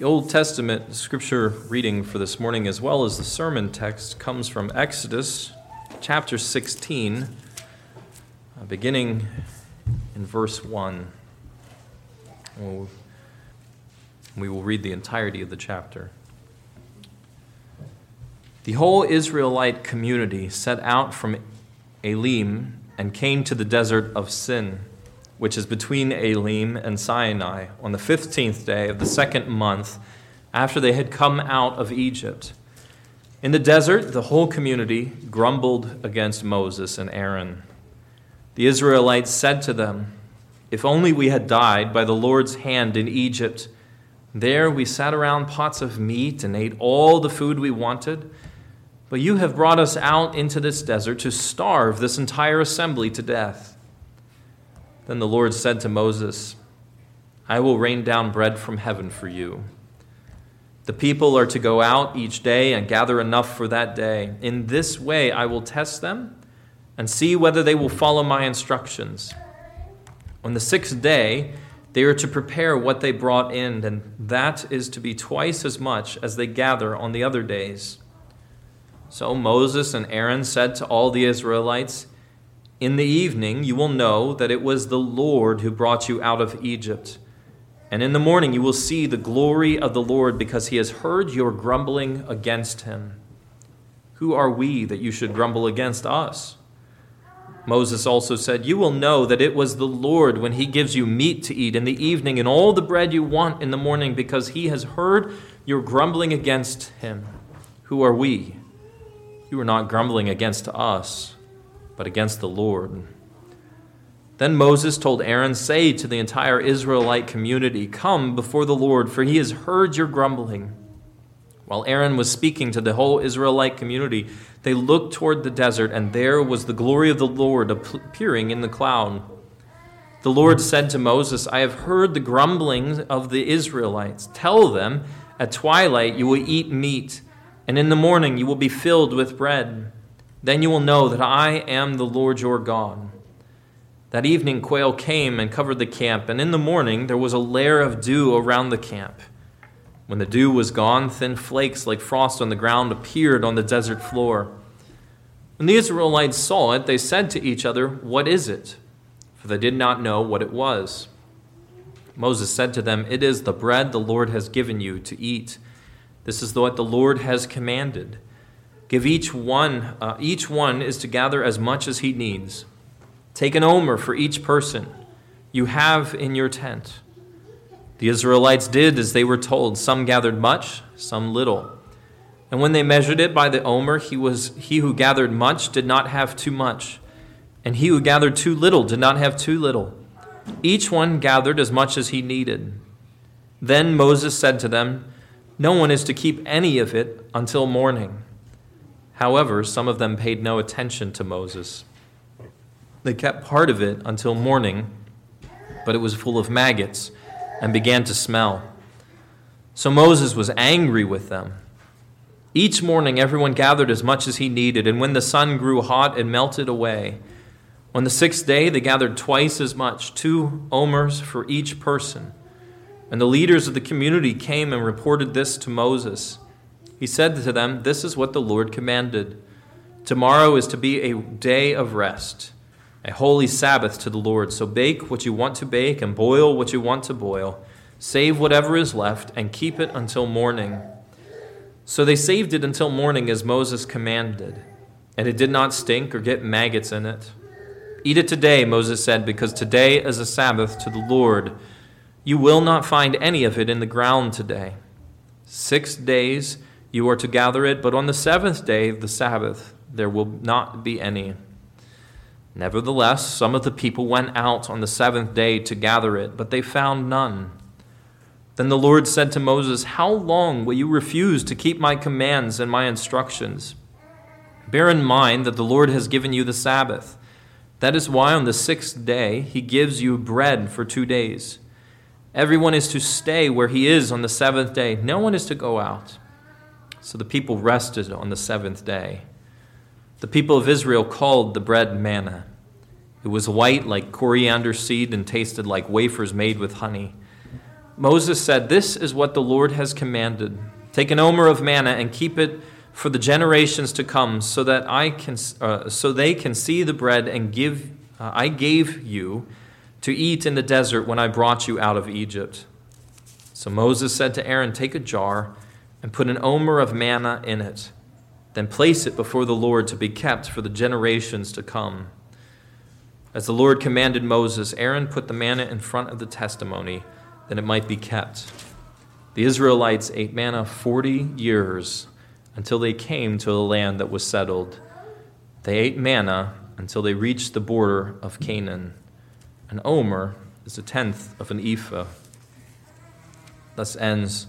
The Old Testament scripture reading for this morning, as well as the sermon text, comes from Exodus chapter 16, uh, beginning in verse 1. We will read the entirety of the chapter. The whole Israelite community set out from Elim and came to the desert of Sin which is between Elim and Sinai, on the fifteenth day of the second month after they had come out of Egypt. In the desert, the whole community grumbled against Moses and Aaron. The Israelites said to them, If only we had died by the Lord's hand in Egypt. There we sat around pots of meat and ate all the food we wanted. But you have brought us out into this desert to starve this entire assembly to death. Then the Lord said to Moses, I will rain down bread from heaven for you. The people are to go out each day and gather enough for that day. In this way, I will test them and see whether they will follow my instructions. On the sixth day, they are to prepare what they brought in, and that is to be twice as much as they gather on the other days. So Moses and Aaron said to all the Israelites, in the evening you will know that it was the Lord who brought you out of Egypt. And in the morning you will see the glory of the Lord because he has heard your grumbling against him. Who are we that you should grumble against us? Moses also said, You will know that it was the Lord when he gives you meat to eat in the evening and all the bread you want in the morning because he has heard your grumbling against him. Who are we? You are not grumbling against us but against the Lord. Then Moses told Aaron, Say to the entire Israelite community, Come before the Lord, for he has heard your grumbling. While Aaron was speaking to the whole Israelite community, they looked toward the desert, and there was the glory of the Lord appearing in the cloud. The Lord said to Moses, I have heard the grumblings of the Israelites. Tell them, at twilight you will eat meat, and in the morning you will be filled with bread. Then you will know that I am the Lord your God. That evening, quail came and covered the camp, and in the morning there was a layer of dew around the camp. When the dew was gone, thin flakes like frost on the ground appeared on the desert floor. When the Israelites saw it, they said to each other, What is it? For they did not know what it was. Moses said to them, It is the bread the Lord has given you to eat. This is what the Lord has commanded. Give each one, uh, each one is to gather as much as he needs. Take an omer for each person you have in your tent. The Israelites did as they were told. Some gathered much, some little. And when they measured it by the omer, he, was, he who gathered much did not have too much, and he who gathered too little did not have too little. Each one gathered as much as he needed. Then Moses said to them, No one is to keep any of it until morning. However, some of them paid no attention to Moses. They kept part of it until morning, but it was full of maggots and began to smell. So Moses was angry with them. Each morning, everyone gathered as much as he needed, and when the sun grew hot, it melted away. On the sixth day, they gathered twice as much, two omers for each person. And the leaders of the community came and reported this to Moses. He said to them, This is what the Lord commanded. Tomorrow is to be a day of rest, a holy Sabbath to the Lord. So bake what you want to bake and boil what you want to boil. Save whatever is left and keep it until morning. So they saved it until morning as Moses commanded, and it did not stink or get maggots in it. Eat it today, Moses said, because today is a Sabbath to the Lord. You will not find any of it in the ground today. Six days you are to gather it, but on the seventh day, the Sabbath, there will not be any. Nevertheless, some of the people went out on the seventh day to gather it, but they found none. Then the Lord said to Moses, How long will you refuse to keep my commands and my instructions? Bear in mind that the Lord has given you the Sabbath. That is why on the sixth day he gives you bread for two days. Everyone is to stay where he is on the seventh day, no one is to go out. So the people rested on the seventh day. The people of Israel called the bread manna. It was white like coriander seed and tasted like wafers made with honey. Moses said, This is what the Lord has commanded. Take an omer of manna and keep it for the generations to come, so that I can, uh, so they can see the bread and give. Uh, I gave you to eat in the desert when I brought you out of Egypt. So Moses said to Aaron, Take a jar and put an omer of manna in it. Then place it before the Lord to be kept for the generations to come. As the Lord commanded Moses, Aaron put the manna in front of the testimony that it might be kept. The Israelites ate manna 40 years until they came to a land that was settled. They ate manna until they reached the border of Canaan. An omer is a tenth of an ephah. Thus ends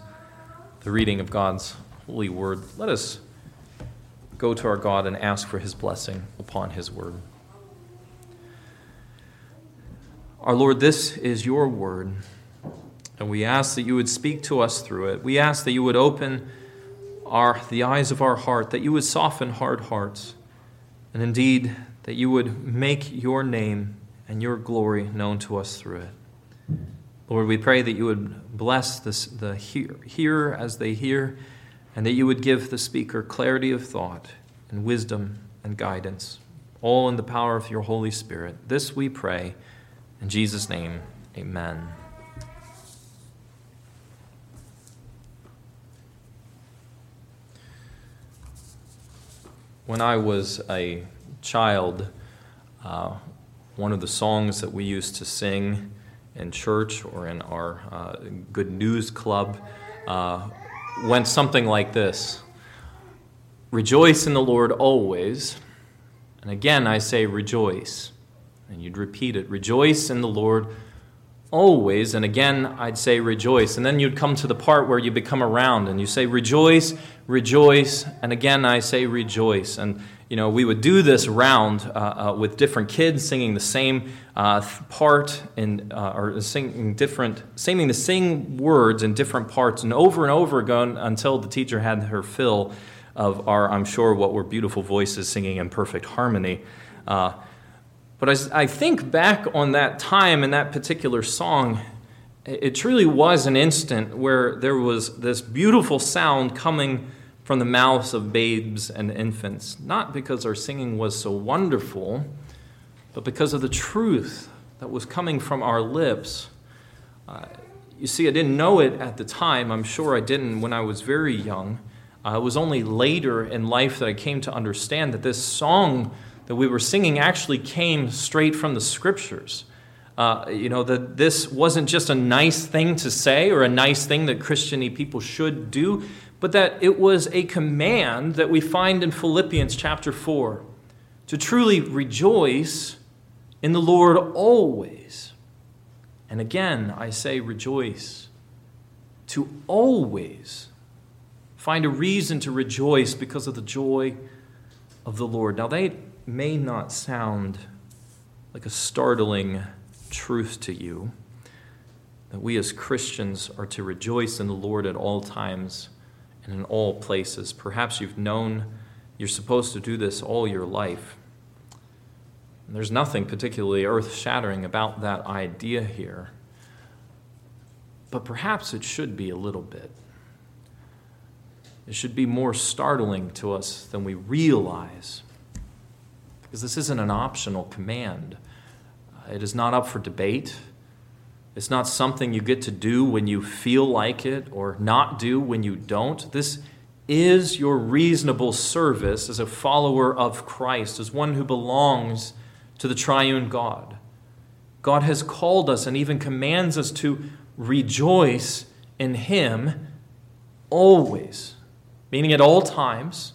the reading of God's holy word. Let us go to our God and ask for his blessing upon his word. Our Lord, this is your word, and we ask that you would speak to us through it. We ask that you would open our, the eyes of our heart, that you would soften hard hearts, and indeed that you would make your name and your glory known to us through it. Lord, we pray that you would bless this, the hear, hearer as they hear, and that you would give the speaker clarity of thought and wisdom and guidance, all in the power of your Holy Spirit. This we pray. In Jesus' name, amen. When I was a child, uh, one of the songs that we used to sing in church or in our uh, Good News Club uh, went something like this Rejoice in the Lord always. And again, I say rejoice. And you'd repeat it Rejoice in the Lord always. And again, I'd say rejoice. And then you'd come to the part where you become around and you say rejoice, rejoice. And again, I say rejoice. And you know, we would do this round uh, uh, with different kids singing the same uh, part in, uh, or singing different, singing the same words in different parts, and over and over again until the teacher had her fill of our, I'm sure, what were beautiful voices singing in perfect harmony. Uh, but as I think back on that time and that particular song, it truly was an instant where there was this beautiful sound coming from the mouths of babes and infants, not because our singing was so wonderful, but because of the truth that was coming from our lips. Uh, you see, I didn't know it at the time. I'm sure I didn't when I was very young. Uh, it was only later in life that I came to understand that this song that we were singing actually came straight from the scriptures. Uh, you know, that this wasn't just a nice thing to say or a nice thing that Christiany people should do, but that it was a command that we find in Philippians chapter 4 to truly rejoice in the Lord always. And again, I say rejoice. To always find a reason to rejoice because of the joy of the Lord. Now, they may not sound like a startling truth to you that we as Christians are to rejoice in the Lord at all times and in all places. Perhaps you've known you're supposed to do this all your life. And there's nothing particularly earth shattering about that idea here. But perhaps it should be a little bit. It should be more startling to us than we realize. Because this isn't an optional command, uh, it is not up for debate. It's not something you get to do when you feel like it or not do when you don't. This is your reasonable service as a follower of Christ, as one who belongs to the triune God. God has called us and even commands us to rejoice in Him always, meaning at all times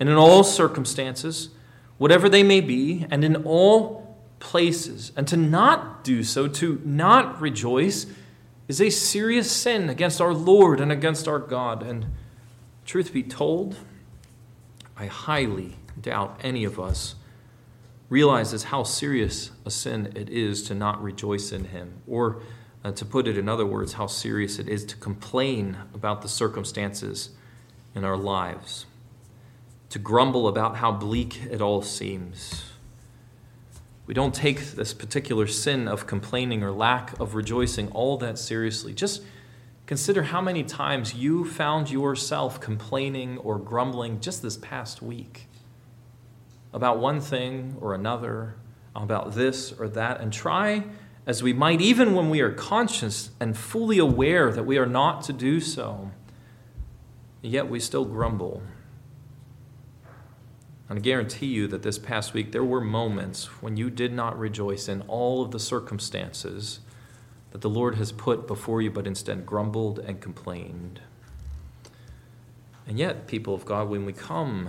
and in all circumstances, whatever they may be, and in all places. And to not do so, to not rejoice, is a serious sin against our Lord and against our God. And truth be told, I highly doubt any of us realizes how serious a sin it is to not rejoice in Him. Or uh, to put it in other words, how serious it is to complain about the circumstances in our lives, to grumble about how bleak it all seems we don't take this particular sin of complaining or lack of rejoicing all that seriously. Just, Consider how many times you found yourself complaining or grumbling just this past week about one thing or another, about this or that, and try as we might, even when we are conscious and fully aware that we are not to do so, yet we still grumble. And I guarantee you that this past week there were moments when you did not rejoice in all of the circumstances that the Lord has put before you, but instead grumbled and complained. And yet, people of God, when we come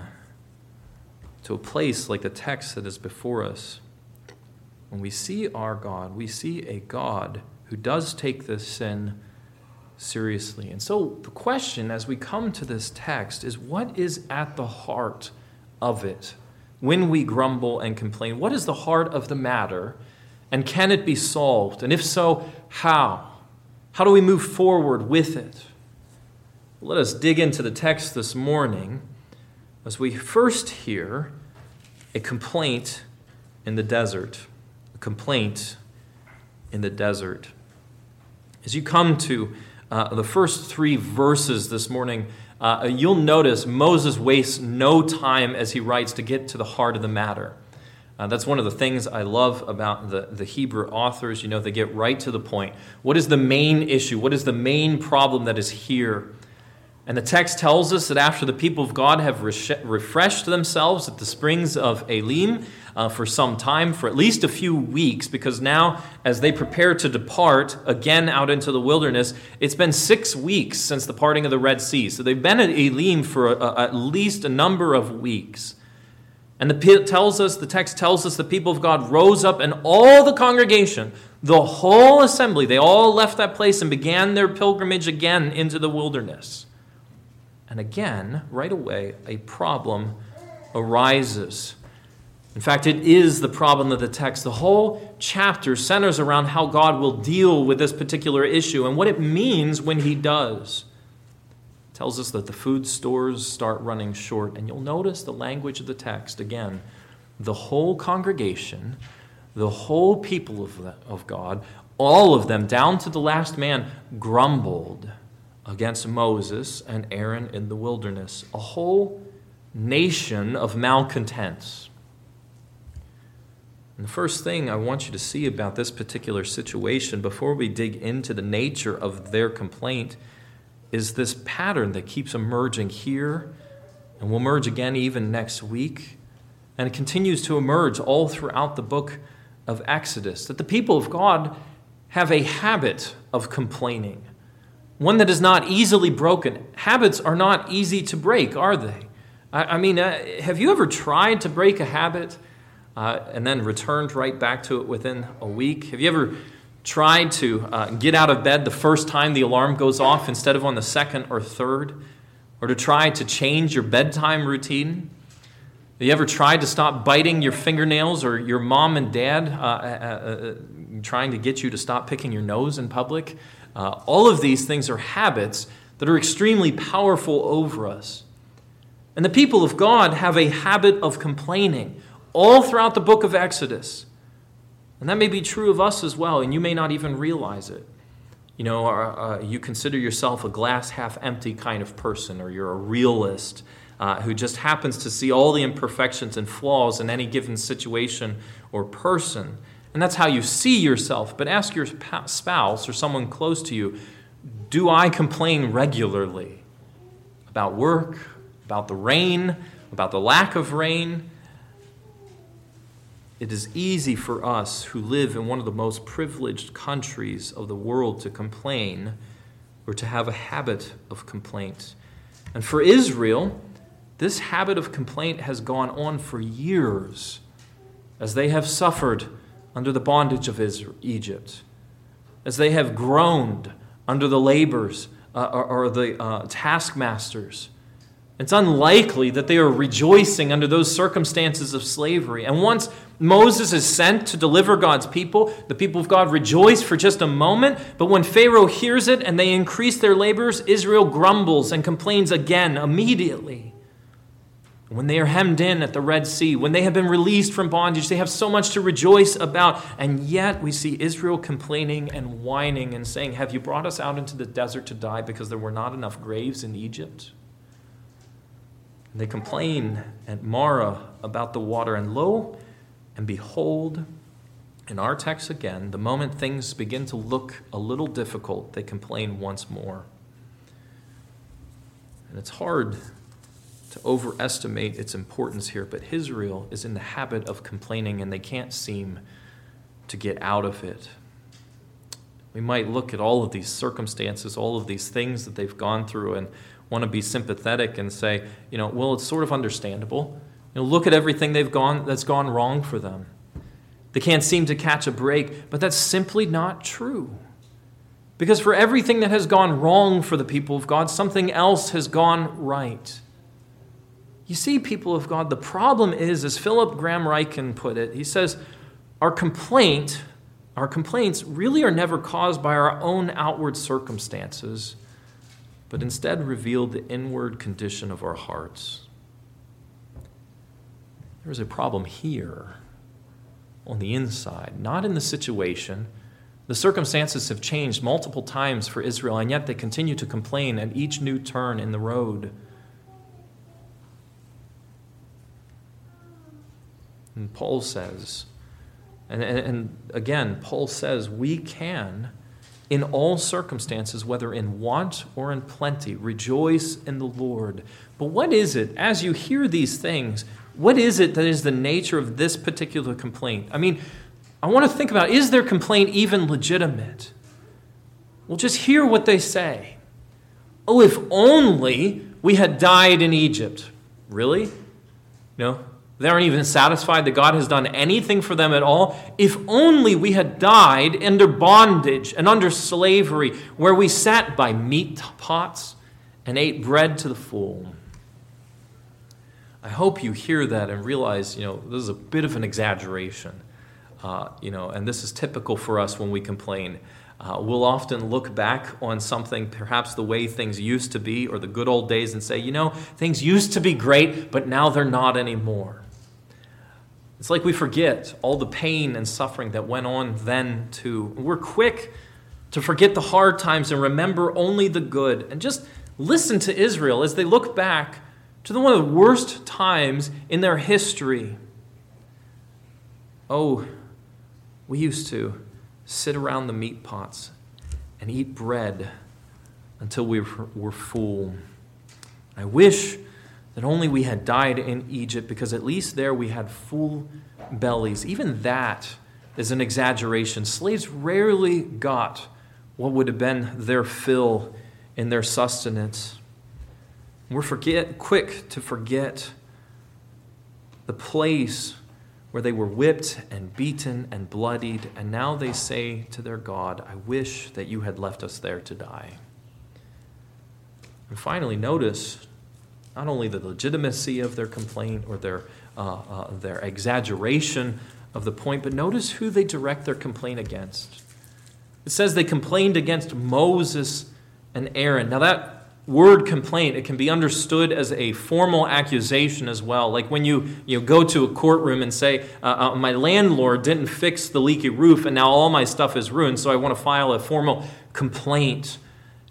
to a place like the text that is before us, when we see our God, we see a God who does take this sin seriously. And so, the question as we come to this text is what is at the heart of it when we grumble and complain? What is the heart of the matter? And can it be solved? And if so, how? How do we move forward with it? Let us dig into the text this morning as we first hear a complaint in the desert. A complaint in the desert. As you come to uh, the first three verses this morning, uh, you'll notice Moses wastes no time as he writes to get to the heart of the matter. Uh, that's one of the things I love about the, the Hebrew authors. You know, they get right to the point. What is the main issue? What is the main problem that is here? And the text tells us that after the people of God have refreshed themselves at the springs of Elim uh, for some time, for at least a few weeks, because now, as they prepare to depart again out into the wilderness, it's been six weeks since the parting of the Red Sea. So they've been at Elim for a, a, at least a number of weeks. And the tells us, the text tells us the people of God rose up and all the congregation, the whole assembly, they all left that place and began their pilgrimage again into the wilderness. And again, right away, a problem arises. In fact, it is the problem of the text. The whole chapter centers around how God will deal with this particular issue and what it means when He does tells us that the food stores start running short. And you'll notice the language of the text again. The whole congregation, the whole people of, the, of God, all of them, down to the last man, grumbled against Moses and Aaron in the wilderness. A whole nation of malcontents. And the first thing I want you to see about this particular situation before we dig into the nature of their complaint is this pattern that keeps emerging here and will emerge again even next week. And it continues to emerge all throughout the book of Exodus that the people of God have a habit of complaining, one that is not easily broken. Habits are not easy to break, are they? I, mean, uh, have you ever tried to break a habit uh, and then returned right back to it within a week? Have you ever tried to uh, get out of bed the first time the alarm goes off instead of on the second or third, or to try to change your bedtime routine? Have you ever tried to stop biting your fingernails or your mom and dad uh, uh, uh, uh trying to get you to stop picking your nose in public? All of these things are habits that are extremely powerful over us. And the people of God have a habit of complaining all throughout the book of Exodus. And that may be true of us as well, and you may not even realize it. You know, uh, uh, you consider yourself a glass half empty kind of person, or you're a realist uh, who just happens to see all the imperfections and flaws in any given situation or person. And that's how you see yourself. But ask your spouse or someone close to you do I complain regularly about work, about the rain, about the lack of rain? It is easy for us who live in one of the most privileged countries of the world to complain or to have a habit of complaint. And for Israel, this habit of complaint has gone on for years as they have suffered under the bondage of Egypt, as they have groaned under the labors uh, or, or, the uh, taskmasters it's unlikely that they are rejoicing under those circumstances of slavery. And once Moses is sent to deliver God's people, the people of God rejoice for just a moment. But when Pharaoh hears it and they increase their labors, Israel grumbles and complains again immediately. when they are hemmed in at the Red Sea, when they have been released from bondage, they have so much to rejoice about. And yet we see Israel complaining and whining and saying, Have you brought us out into the desert to die because there were not enough graves in Egypt? And they complain at Marah about the water. And lo and behold, in our text again, the moment things begin to look a little difficult, they complain once more. And it's hard to overestimate its importance here, but Israel is in the habit of complaining and they can't seem to get out of it. We might look at all of these circumstances, all of these things that they've gone through, and want to be sympathetic and say, you know, well, it's sort of understandable. You know, look at everything they've gone that's gone wrong for them. They can't seem to catch a break, but that's simply not true. Because for everything that has gone wrong for the people of God, something else has gone right. You see, people of God, the problem is, as Philip Graham Ryken put it, he says, our complaint, our complaints really are never caused by our own outward circumstances, but instead revealed the inward condition of our hearts. There's a problem here on the inside, not in the situation. The circumstances have changed multiple times for Israel, and yet they continue to complain at each new turn in the road. And Paul says, and, and, and, again, Paul says, we can, in all circumstances, whether in want or in plenty, rejoice in the Lord. But what is it, as you hear these things, what is it that is the nature of this particular complaint? I mean, I want to think about is their complaint even legitimate? Well, just hear what they say. Oh, if only we had died in Egypt. Really? No? They aren't even satisfied that God has done anything for them at all. If only we had died under bondage and under slavery, where we sat by meat pots and ate bread to the full. I hope you hear that and realize, you know, this is a bit of an exaggeration. Uh, you know, and this is typical for us when we complain. Uh, we'll often look back on something, perhaps the way things used to be or the good old days, and say, you know, things used to be great, but now they're not anymore. It's like we forget all the pain and suffering that went on then, too. We're quick to forget the hard times and remember only the good. And just listen to Israel as they look back to the one of the worst times in their history. Oh, we used to sit around the meat pots and eat bread until we were full. I wish that only we had died in Egypt because at least there we had full bellies. Even that is an exaggeration. Slaves rarely got what would have been their fill in their sustenance. We're forget, quick to forget the place where they were whipped and beaten and bloodied, and now they say to their God, I wish that you had left us there to die. And finally, notice not only the legitimacy of their complaint or their, uh, uh, their exaggeration of the point, but notice who they direct their complaint against. It says they complained against Moses and Aaron. Now, that word complaint it can be understood as a formal accusation as well like when you, you go to a courtroom and say uh, uh, my landlord didn't fix the leaky roof and now all my stuff is ruined so i want to file a formal complaint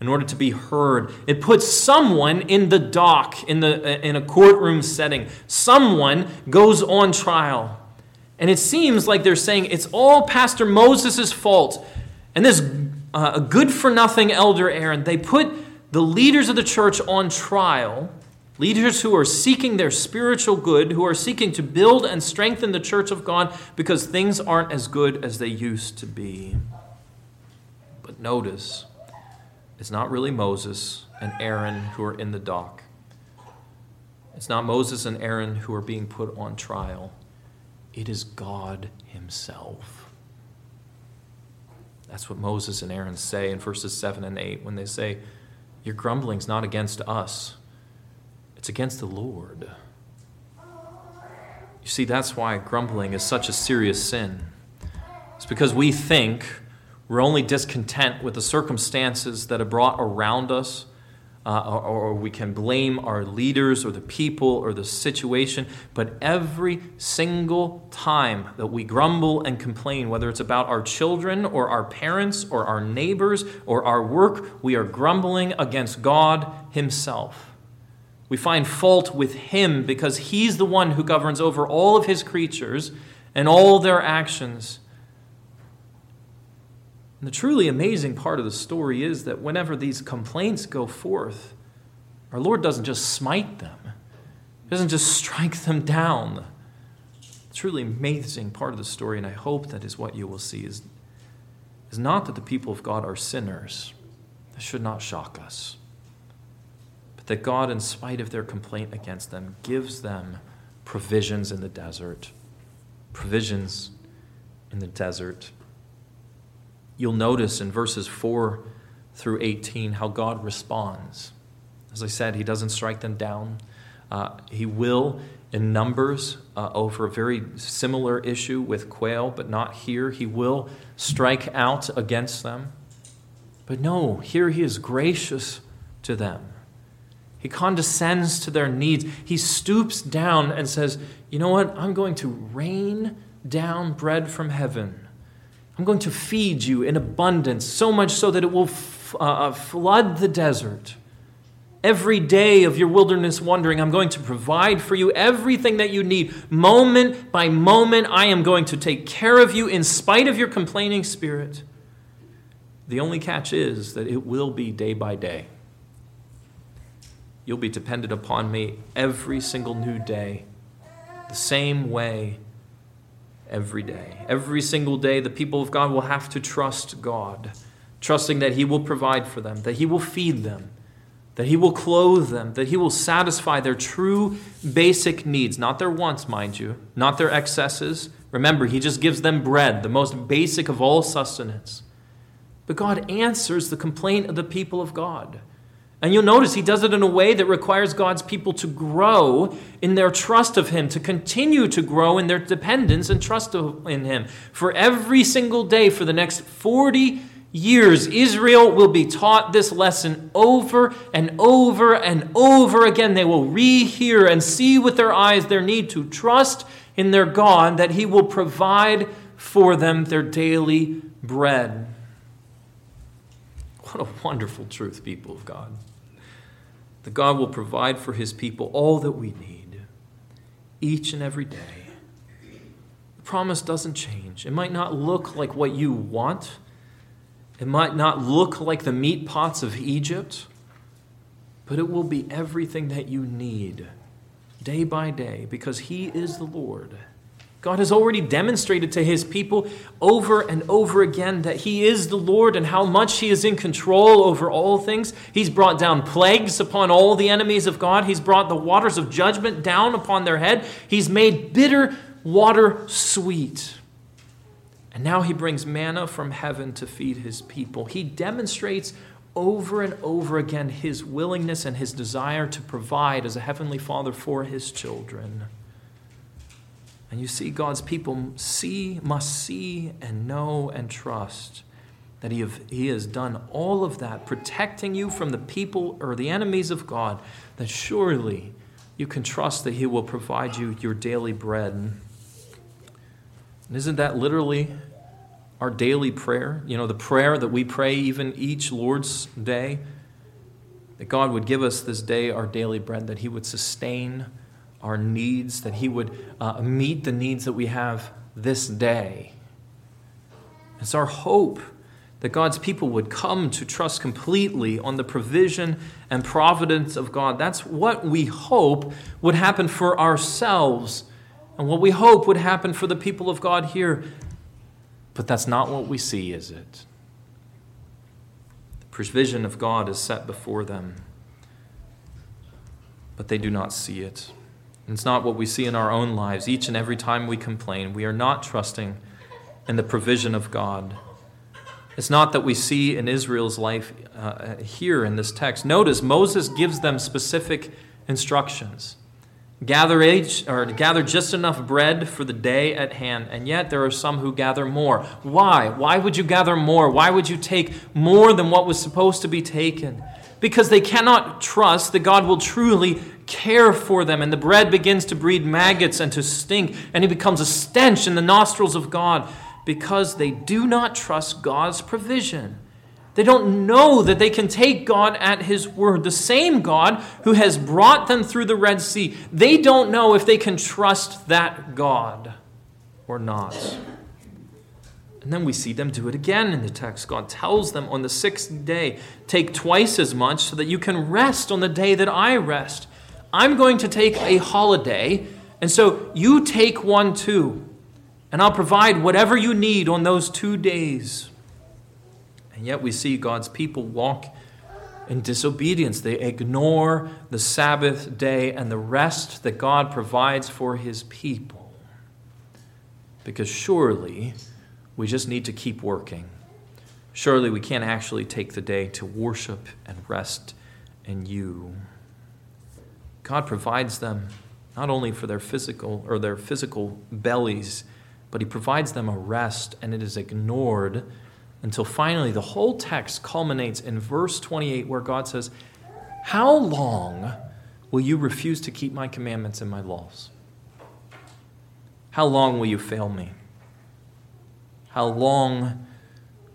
in order to be heard. It puts someone in the dock in, the, uh, in a courtroom setting. Someone goes on trial. And it seems like they're saying it's all pastor moses' fault and this uh, good for nothing elder aaron. They put the leaders of the church on trial, leaders who are seeking their spiritual good, who are seeking to build and strengthen the church of God because things aren't as good as they used to be. But notice, it's not really Moses and Aaron who are in the dock. It's not Moses and Aaron who are being put on trial. It is God Himself. That's what Moses and Aaron say in verses 7 and 8 when they say, your grumbling's not against us, it's against the Lord. You see, that's why grumbling is such a serious sin. It's because we think we're only discontent with the circumstances that are brought around us, uh, or, or, we can blame our leaders or the people or the situation. But every single time that we grumble and complain, whether it's about our children or our parents or our neighbors or our work, we are grumbling against God Himself. We find fault with Him because He's the one who governs over all of His creatures and all their actions. And the truly amazing part of the story is that whenever these complaints go forth, our Lord doesn't just smite them, He doesn't just strike them down. The truly amazing part of the story, and I hope that is what you will see, is, is not that the people of God are sinners. That should not shock us. But that God, in spite of their complaint against them, gives them provisions in the desert. Provisions in the desert you'll notice in verses 4 through 18 how God responds. As I said, He doesn't strike them down. Uh, he will in Numbers uh, over a very similar issue with quail, but not here. He will strike out against them. But no, here He is gracious to them. He condescends to their needs. He stoops down and says, You know what? I'm going to rain down bread from heaven I'm going to feed you in abundance, so much so that it will f- uh, uh, flood the desert. Every day of your wilderness wandering, I'm going to provide for you everything that you need. Moment by moment, I am going to take care of you in spite of your complaining spirit. The only catch is that it will be day by day. You'll be dependent upon me every single new day, the same way every day. Every single day, the people of God will have to trust God, trusting that He will provide for them, that He will feed them, that He will clothe them, that He will satisfy their true basic needs, not their wants, mind you, not their excesses. Remember, He just gives them bread, the most basic of all sustenance. But God answers the complaint of the people of God. And you'll notice he does it in a way that requires God's people to grow in their trust of him, to continue to grow in their dependence and trust in him. For every single day for the next 40 years, Israel will be taught this lesson over and over and over again. They will rehear and see with their eyes their need to trust in their God that he will provide for them their daily bread. What a wonderful truth, people of God that God will provide for his people all that we need each and every day. The promise doesn't change. It might not look like what you want, it might not look like the meat pots of Egypt, but it will be everything that you need day by day because he is the Lord. God has already demonstrated to his people over and over again that he is the Lord and how much he is in control over all things. He's brought down plagues upon all the enemies of God, he's brought the waters of judgment down upon their head, he's made bitter water sweet. And now he brings manna from heaven to feed his people. He demonstrates over and over again his willingness and his desire to provide as a heavenly father for his children. And you see, God's people see, must see and know and trust that he, have, he has done all of that, protecting you from the people or the enemies of God, that surely you can trust that He will provide you your daily bread. And isn't that literally our daily prayer? You know, the prayer that we pray even each Lord's day? That God would give us this day our daily bread, that He would sustain our needs, that He would uh, meet the needs that we have this day. It's our hope that God's people would come to trust completely on the provision and providence of God. That's what we hope would happen for ourselves and what we hope would happen for the people of God here. But that's not what we see, is it? The provision of God is set before them, but they do not see it. It's not what we see in our own lives. Each and every time we complain, we are not trusting in the provision of God. It's not that we see in Israel's life uh, here in this text. Notice Moses gives them specific instructions. gather age or gather just enough bread for the day at hand and yet there are some who gather more why why would you gather more why would you take more than what was supposed to be taken because they cannot trust that God will truly care for them and the bread begins to breed maggots and to stink and it becomes a stench in the nostrils of God because they do not trust God's provision they don't know that they can take God at His word. The same God who has brought them through the Red Sea, they don't know if they can trust that God or not. And then we see them do it again in the text. God tells them on the sixth day, take twice as much so that you can rest on the day that I rest. I'm going to take a holiday, and so you take one too. And I'll provide whatever you need on those two days. And yet we see God's people walk in disobedience. They ignore the Sabbath day and the rest that God provides for his people. Because surely we just need to keep working. Surely we can't actually take the day to worship and rest in you. God provides them not only for their physical or their physical bellies, but he provides them a rest and it is ignored until finally the whole text culminates in verse 28 where God says, How long will you refuse to keep my commandments and my laws? How long will you fail me? How long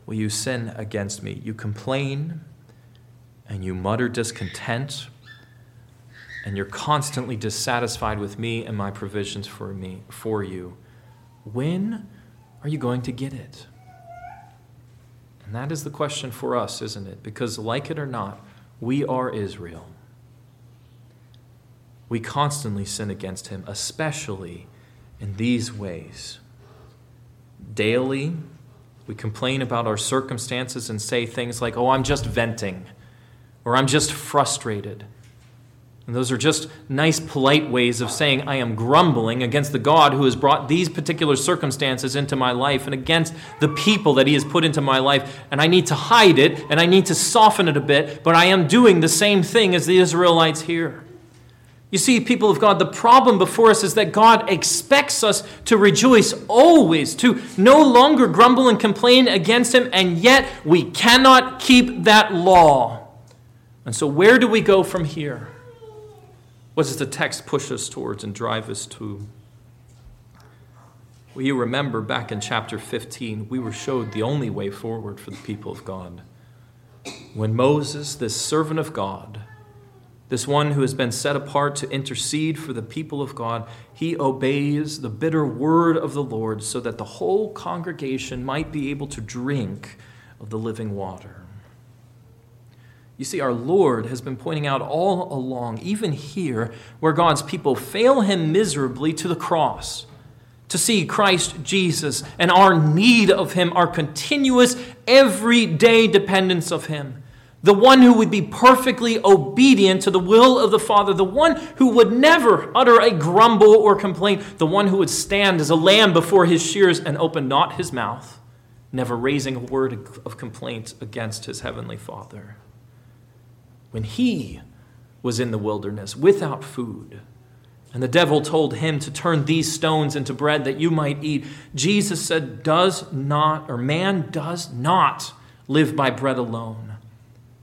will you sin against me? You complain and you mutter discontent and you're constantly dissatisfied with me and my provisions for me for you. When are you going to get it? And that is the question for us, isn't it? Because, like it or not, we are Israel. We constantly sin against him, especially in these ways. Daily, we complain about our circumstances and say things like, oh, I'm just venting, or I'm just frustrated. And those are just nice, polite ways of saying I am grumbling against the God who has brought these particular circumstances into my life and against the people that He has put into my life. And I need to hide it and I need to soften it a bit, but I am doing the same thing as the Israelites here. You see, people of God, the problem before us is that God expects us to rejoice always, to no longer grumble and complain against Him, and yet we cannot keep that law. And so, where do we go from here? What does the text push us towards and drive us to? Well, you remember back in chapter 15, we were showed the only way forward for the people of God. When Moses, this servant of God, this one who has been set apart to intercede for the people of God, he obeys the bitter word of the Lord so that the whole congregation might be able to drink of the living water. You see, our Lord has been pointing out all along, even here, where God's people fail Him miserably to the cross, to see Christ Jesus and our need of Him, our continuous, everyday dependence of Him. The one who would be perfectly obedient to the will of the Father, the one who would never utter a grumble or complaint, the one who would stand as a lamb before his shears and open not his mouth, never raising a word of complaint against his heavenly Father when he was in the wilderness without food. And the devil told him to turn these stones into bread that you might eat. Jesus said, Does not, or man does not live by bread alone,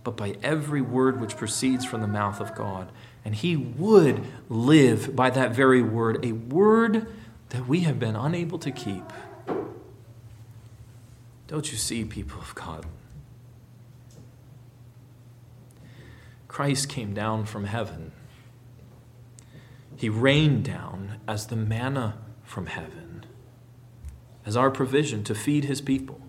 but by every word which proceeds from the mouth of God. And he would live by that very word, a word that we have been unable to keep. Don't you see, people of God? Christ came down from heaven. He rained down as the manna from heaven, as our provision to feed his people.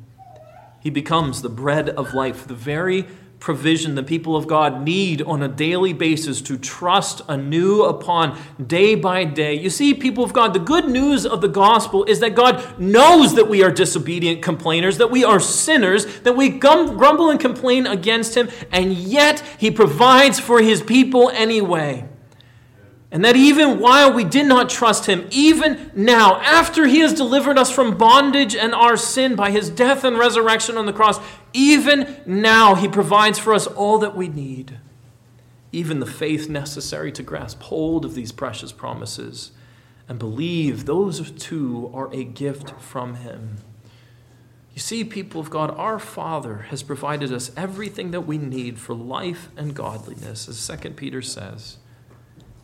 He becomes the bread of life, the very provision the people of God need on a daily basis to trust anew upon day by day. You see, people of God, the good news of the gospel is that God knows that we are disobedient complainers, that we are sinners, that we grumble and complain against Him, and yet He provides for His people anyway. And that even while we did not trust him, even now, after he has delivered us from bondage and our sin by his death and resurrection on the cross, even now he provides for us all that we need. even the faith necessary to grasp hold of these precious promises and believe those too are a gift from Him. You see, people of God, our Father has provided us everything that we need for life and godliness, as 2 Peter says.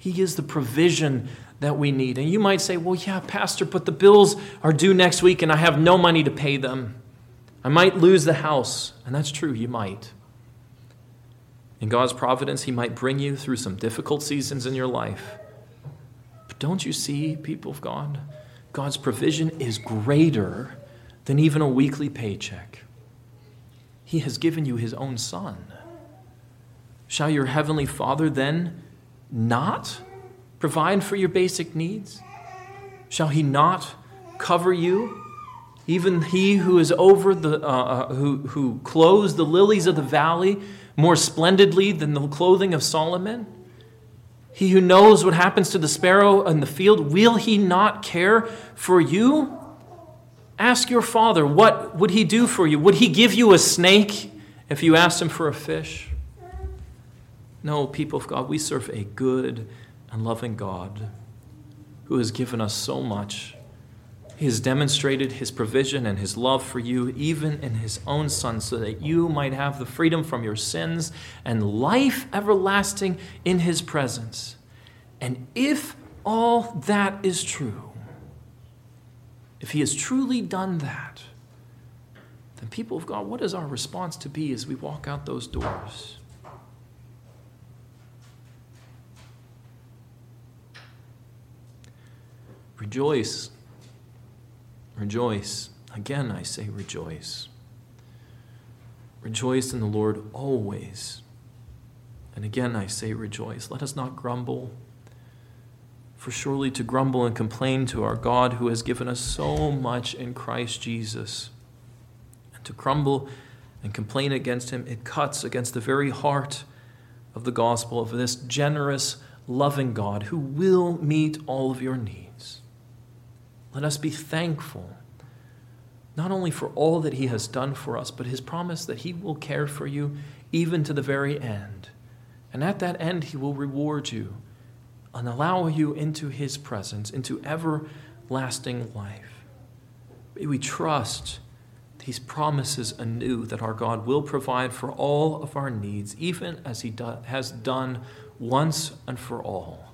He is the provision that we need. And you might say, well, yeah, Pastor, but the bills are due next week and I have no money to pay them. I might lose the house. And that's true, you might. In God's providence, He might bring you through some difficult seasons in your life. But don't you see, people of God? God's provision is greater than even a weekly paycheck. He has given you His own Son. Shall your Heavenly Father then not provide for your basic needs? Shall He not cover you? Even He who is over the, uh, uh, who, who clothes the lilies of the valley more splendidly than the clothing of Solomon? He who knows what happens to the sparrow in the field, will he not care for you? Ask your father, what would he do for you? Would he give you a snake if you asked him for a fish? No, people of God, we serve a good and loving God who has given us so much. He has demonstrated his provision and his love for you, even in his own Son, so that you might have the freedom from your sins and life everlasting in his presence. And if all that is true, if he has truly done that, then, people of God, what is our response to be as we walk out those doors? Rejoice. Rejoice. Again, I say rejoice. Rejoice in the Lord always. And again, I say rejoice. Let us not grumble. For surely to grumble and complain to our God who has given us so much in Christ Jesus, and to grumble and complain against him, it cuts against the very heart of the gospel of this generous, loving God who will meet all of your needs. Let us be thankful, not only for all that He has done for us, but His promise that He will care for you even to the very end. And at that end, He will reward you and allow you into His presence, into everlasting life. We trust these promises anew that our God will provide for all of our needs, even as He do- has done once and for all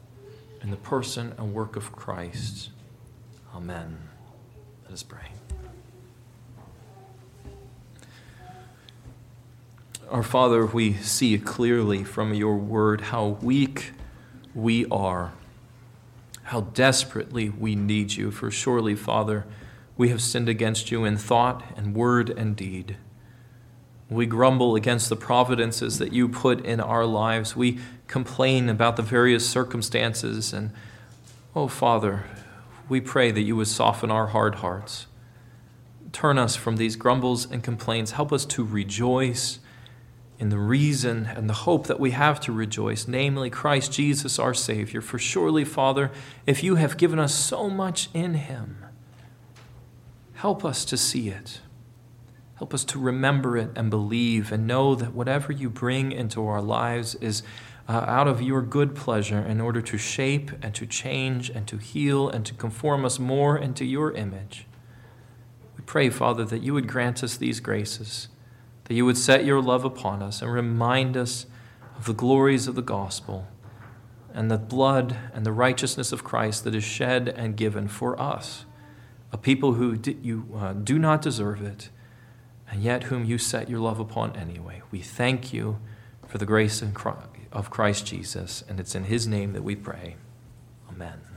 in the person and work of Christ. Amen. Let us pray. Our Father, we see clearly from your word how weak we are, how desperately we need you. For surely, Father, we have sinned against you in thought and word and deed. We grumble against the providences that you put in our lives. We complain about the various circumstances. And, oh, Father, we pray that you would soften our hard hearts. Turn us from these grumbles and complaints. Help us to rejoice in the reason and the hope that we have to rejoice, namely Christ Jesus our Savior. For surely, Father, if you have given us so much in Him, help us to see it. Help us to remember it and believe and know that whatever you bring into our lives is uh, out of your good pleasure in order to shape and to change and to heal and to conform us more into your image. We pray, Father, that you would grant us these graces, that you would set your love upon us and remind us of the glories of the gospel and the blood and the righteousness of Christ that is shed and given for us, a people who you uh, do not deserve it, and yet whom you set your love upon anyway. We thank you for the grace and Christ of Christ Jesus. And it's in his name that we pray. Amen.